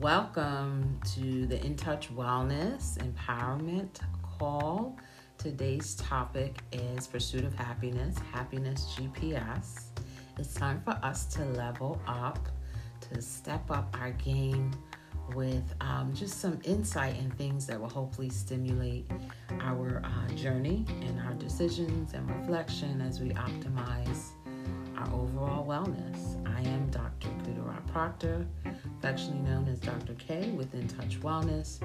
Welcome to the In Touch Wellness Empowerment Call. Today's topic is Pursuit of Happiness, Happiness GPS. It's time for us to level up, to step up our game with um, just some insight and things that will hopefully stimulate our uh, journey and our decisions and reflection as we optimize our overall wellness. I am Dr. Kudara Proctor, affectionately known as Dr. K with In Touch Wellness.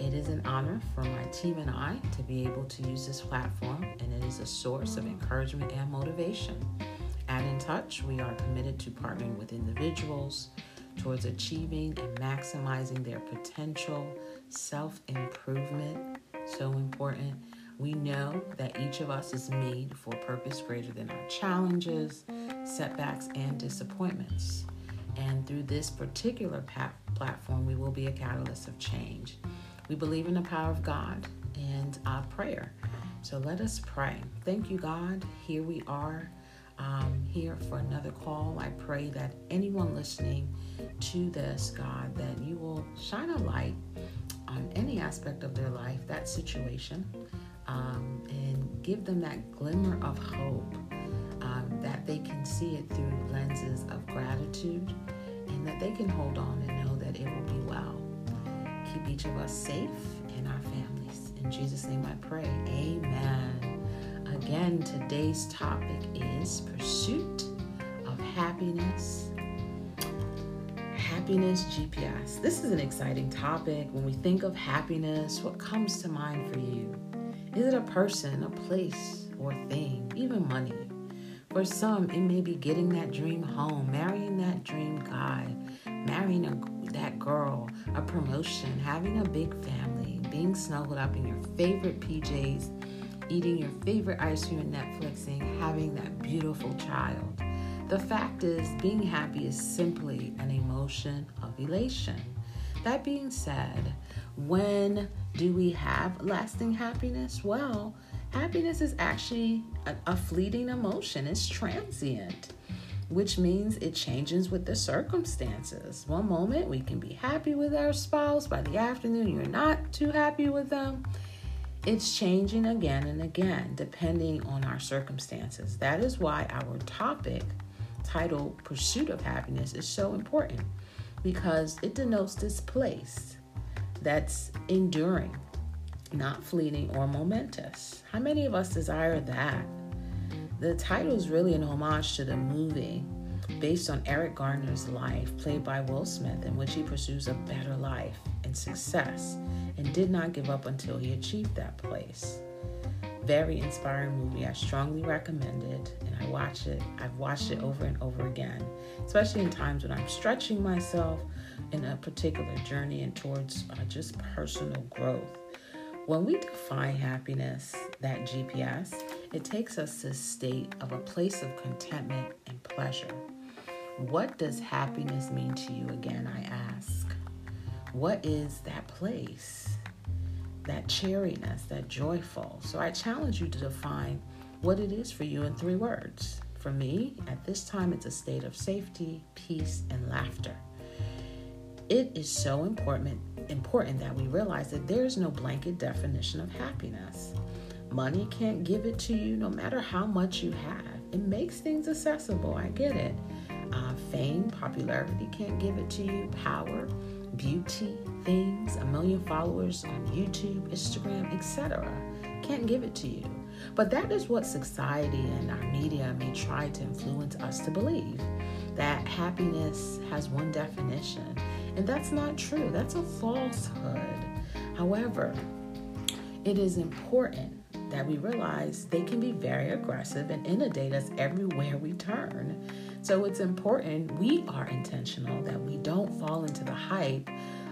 It is an honor for my team and I to be able to use this platform, and it is a source of encouragement and motivation. At In Touch, we are committed to partnering with individuals towards achieving and maximizing their potential, self improvement, so important we know that each of us is made for a purpose greater than our challenges, setbacks, and disappointments. And through this particular platform, we will be a catalyst of change. We believe in the power of God and our prayer. So let us pray. Thank you, God. Here we are, um, here for another call. I pray that anyone listening to this, God, that you will shine a light on any aspect of their life, that situation, um, and give them that glimmer of hope um, that they can see it through lenses of gratitude and that they can hold on and know that it will be well. Keep each of us safe and our families. In Jesus' name I pray. Amen. Again, today's topic is pursuit of happiness. Happiness GPS. This is an exciting topic. When we think of happiness, what comes to mind for you? Is it a person, a place, or thing, even money? For some, it may be getting that dream home, marrying that dream guy, marrying a, that girl, a promotion, having a big family, being snuggled up in your favorite PJs, eating your favorite ice cream and Netflixing, having that beautiful child. The fact is, being happy is simply an emotion of elation. That being said, when do we have lasting happiness? Well, happiness is actually a, a, fleeting emotion, it's transient, which means it changes with the circumstances. One moment we can be happy with our spouse, by the afternoon, you're not too happy with them. It's changing again and again depending on our circumstances. That is why our topic titled Pursuit of Happiness is so important because it denotes this place that's enduring, not fleeting or momentous. How many of us desire that? The title is really an homage to the movie based on Eric Garner's life, played by Will Smith, in which he pursues a better life and success and did not give up until he achieved that place. Very inspiring movie. I strongly recommend it, and I watch it. I've watched it over and over again, especially in times when I'm stretching myself in a particular journey and towards uh, just personal growth. When we define happiness, that GPS, it takes us to a state of a place of contentment and pleasure. What does happiness mean to you again, I ask? What is that place? That cheeriness, that joyful. So I challenge you to define what it is for you in three words. For me, at this time, it's a state of safety, peace, and laughter it is so important important that we realize that there's no blanket definition of happiness. Money can't give it to you no matter how much you have. It makes things accessible. I get it. Uh, fame, popularity can't give it to you. Power, beauty, things, a million followers on YouTube, Instagram, etc. Can't give it to you. But that is what society and our media may try to influence us to believe that happiness has one definition and that's not true, that's a falsehood. However, it is important that we realize they can be very aggressive and inundate us everywhere we turn. So it's important we are intentional that we don't fall into the hype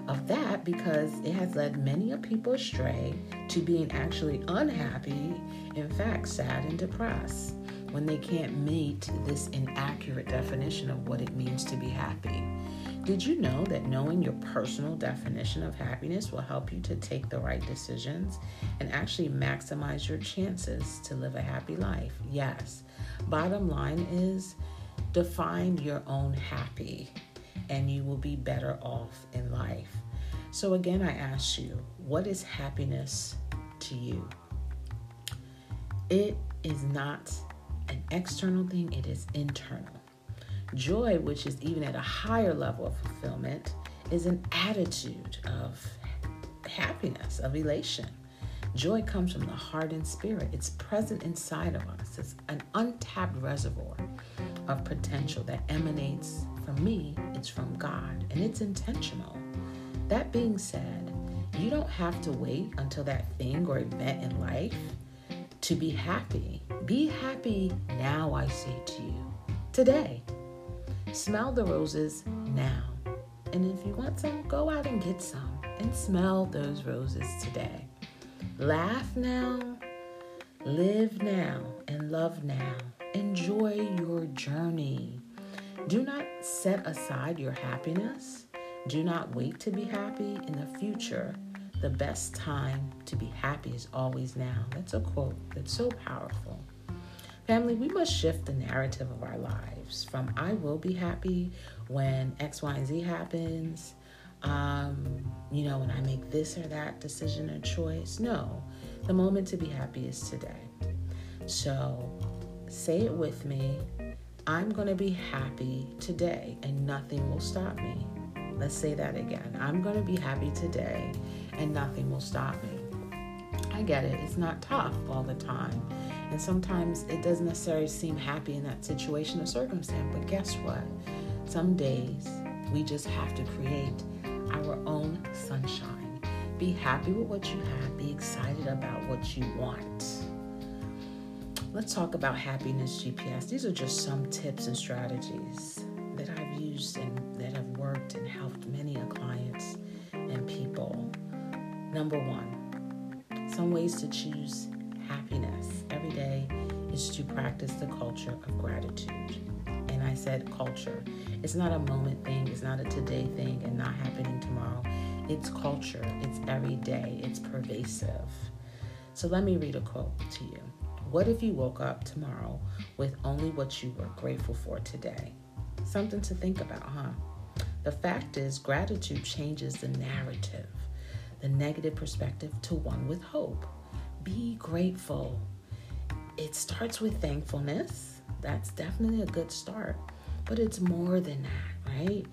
of that because it has led many people astray to being actually unhappy, in fact, sad and depressed when they can't meet this inaccurate definition of what it means to be happy. Did you know that knowing your personal definition of happiness will help you to take the right decisions and actually maximize your chances to live a happy life? Yes. Bottom line is define your own happy and you will be better off in life. So, again, I ask you, what is happiness to you? It is not an external thing, it is internal. Joy, which is even at a higher level of fulfillment, is an attitude of happiness, of elation. Joy comes from the heart and spirit. It's present inside of us. It's an untapped reservoir of potential that emanates from me, it's from God, and it's intentional. That being said, you don't have to wait until that thing or event in life to be happy. Be happy now, I say to you. Today. Smell the roses now. And if you want some, go out and get some and smell those roses today. Laugh now, live now, and love now. Enjoy your journey. Do not set aside your happiness. Do not wait to be happy in the future. The best time to be happy is always now. That's a quote that's so powerful. Family, we must shift the narrative of our lives from I will be happy when X, Y, and Z happens um, you know, when I make this or that decision or choice. No, the moment to be happy is today. So say it with me. I'm going to be happy today and nothing will stop me. Let's say that again. I'm going to be happy today and nothing will stop me. I get it. It's not tough all the time. And sometimes it doesn't necessarily seem happy in that situation or circumstance. But guess what? Some days we just have to create our own sunshine. Be happy with what you have, be excited about what you want. Let's talk about happiness GPS. These are just some tips and strategies that I've used and that have worked and helped many clients and people. Number one, some ways to choose happiness every day is to practice the culture of gratitude. And I said culture. It's not a moment thing, it's not a today thing and not happening tomorrow. It's culture, it's every day, it's pervasive. So let me read a quote to you. What if you woke up tomorrow with only what you were grateful for today? Something to think about, huh? The fact is, gratitude changes the narrative, the negative perspective to one with hope. Be grateful. It starts with thankfulness. That's definitely a good start but it's more than that, right?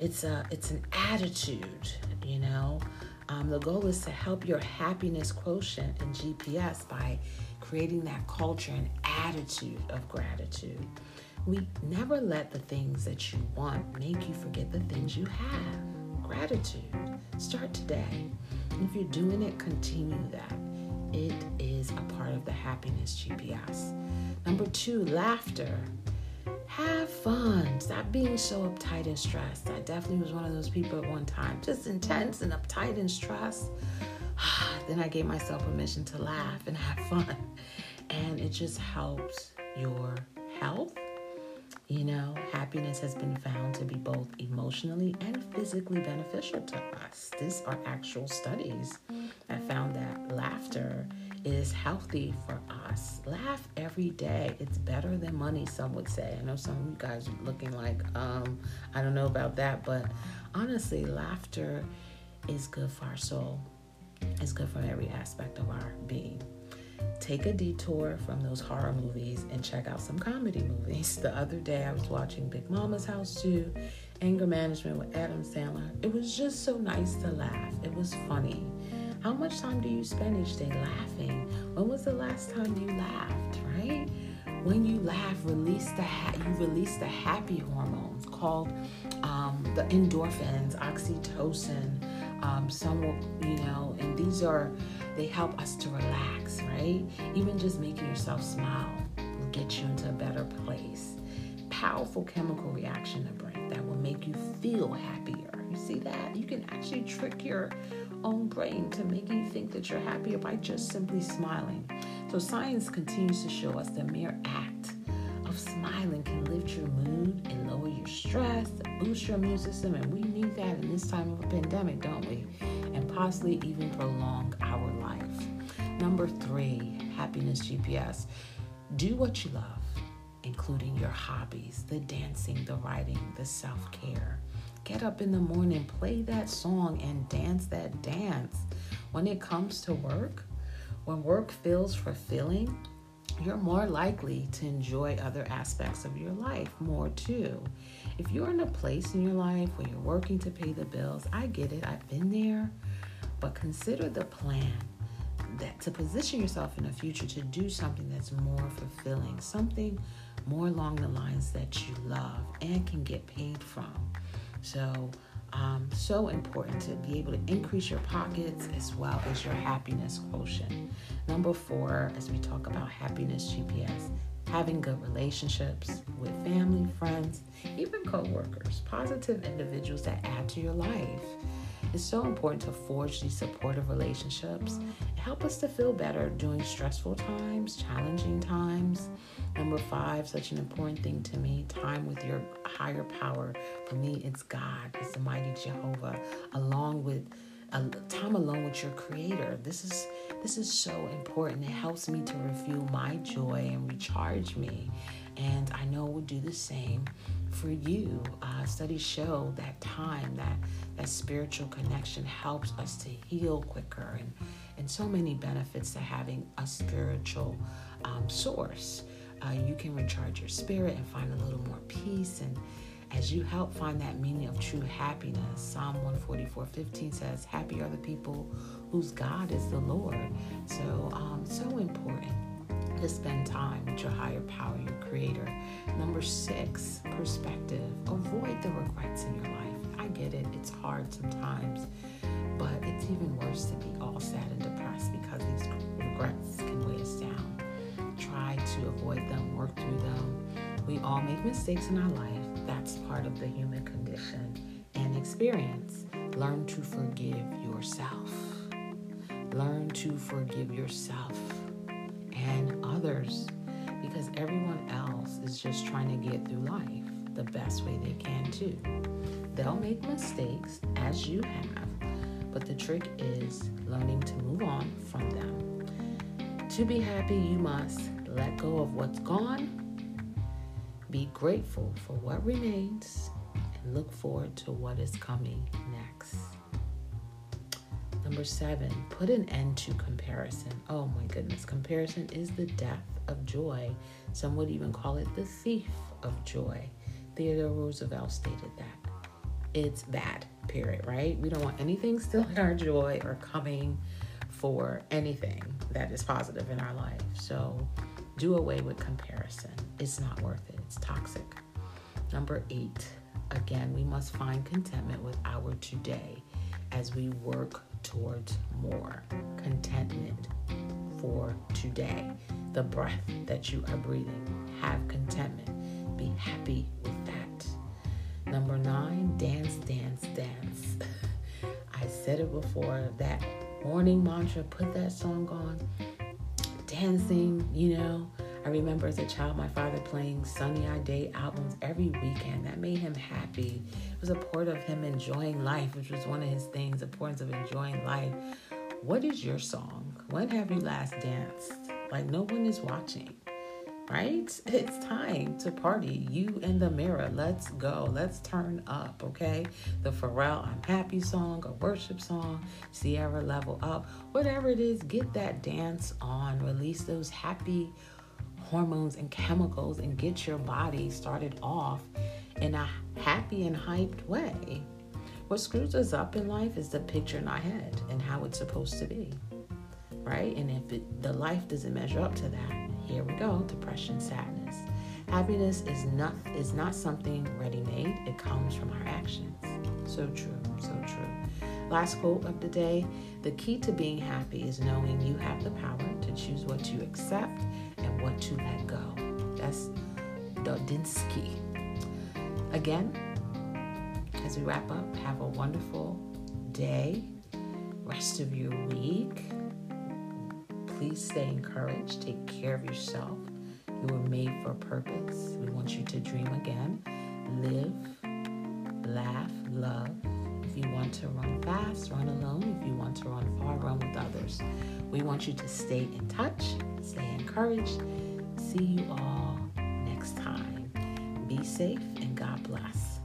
It's a it's an attitude, you know. Um, the goal is to help your happiness quotient in GPS by creating that culture and attitude of gratitude. We never let the things that you want make you forget the things you have. Gratitude. Start today. If you're doing it, continue that. It is a part of the happiness GPS. Number two, laughter have fun. Stop being so uptight and stressed. I definitely was one of those people at one time, just intense and uptight and stressed. then I gave myself permission to laugh and have fun. And it just helps your health. You know, happiness has been found to be both emotionally and physically beneficial to us. These are actual studies that found that laughter is healthy for us. Laugh every day. It's better than money, some would say. I know some of you guys are looking like, um, I don't know about that, but honestly, laughter is good for our soul. It's good for every aspect of our being. Take a detour from those horror movies and check out some comedy movies. The other day I was watching Big Momma's House 2, Anger Management with Adam Sandler. It was just so nice to laugh. It was funny. How much time do you spend each day laughing? When was the last time you laughed, right? When you laugh, release the ha- you release the happy hormones called um, the endorphins, oxytocin. Um, some will, you know, and these are they help us to relax, right? Even just making yourself smile will get you into a better place. Powerful chemical reaction to brain that will make you feel happier. You see that? You can actually trick your own brain to make you think that you're happier by just simply smiling. So, science continues to show us the mere act smiling can lift your mood and lower your stress, boost your immune system, and we need that in this time of a pandemic, don't we? And possibly even prolong our life. Number three, happiness GPS. Do what you love, including your hobbies, the dancing, the writing, the self care Get up in the morning, play that song, and dance that dance. When it comes to work, when work feels fulfilling, you're more likely to enjoy other aspects of your life more too. If you're in a place in your life where you're working to pay the bills, I get it, I've been there, but consider the plan that to position yourself in the future to do something that's more fulfilling, something more along the lines that you love and can get paid from. So, um, so important to be able to increase your pockets as well as your happiness quotient. Number four, as we talk about happiness GPS, having good relationships with family, friends, even co-workers, positive individuals that add to your life. It's so important to forge these supportive relationships. Help us to feel better during stressful times, challenging times. Number five, such an important thing to me time with your higher power. For me, it's God, it's the mighty Jehovah, along with a time alone with your creator. This is this is so important. It helps me to refuel my joy and recharge me. And I know we'll do the same for you. Uh, studies show that time, that that spiritual connection helps us to heal quicker, and and so many benefits to having a spiritual um, source. Uh, you can recharge your spirit and find a little more peace and as you help find that meaning of true happiness. Psalm 144 15 says, Happy are the people whose God is the Lord. So, um, so important to spend time with your higher power, your creator. Number six, perspective. Avoid the regrets in your life. I get it, it's hard sometimes, but it's even worse to be all sad and depressed because these regrets can weigh us down. Try to avoid them, work through them. We all make mistakes in our life. That's part of the human condition and experience. Learn to forgive yourself. Learn to forgive yourself just trying to get through life the best way they can too. They'll make mistakes as you have, but the trick is learning to move on from them. To be happy, you must let go of what's gone, be grateful for what remains, and look forward to what is coming next. Number seven, put an end to comparison. Oh my goodness, comparison is the death of joy. Some would even call it the thief of joy. Theodore Roosevelt stated that. It's bad, period, right? We don't want anything stealing our joy or coming for anything that is positive in our life. So do away with comparison. It's not worth it, it's toxic. Number eight, again, we must find contentment with our today as we work towards more contentment for today. The breath that you are breathing, have contentment. Be happy with that. Number nine, dance, dance, dance. I said it before that morning mantra, put that song on. Dancing, you know. I remember as a child my father playing Sunny Ade albums every weekend. That made him happy. It was a part of him enjoying life, which was one of his things, importance of enjoying life. What is your song? When have you last danced? Like no one is watching right? It's time to party. You in the mirror. Let's go. Let's turn up, okay? The Pharrell I'm Happy song, a worship song, Ciara Level Up, whatever it is, get that dance on. Release those happy hormones and chemicals and get your body started off in a happy and hyped way. What screws us up in life is the picture in our head and how it's supposed to be, right? And if it, the life doesn't measure up to that, here we go depression, sadness. Happiness is not is not something ready-made. It comes from our actions. So true, so true. Last quote of the day: The key to being happy is knowing you have the power to choose what you accept what to let go. That's Dodinsky. Again, as we wrap up, have a wonderful day, rest of your week please stay encouraged. Take care of yourself. You were made for a purpose. We want you to dream again. Live, laugh, love. If you want to run fast, run alone. If you want to run far, run with others. We want you to stay in touch, stay encouraged. See you all next time. Be safe and God bless.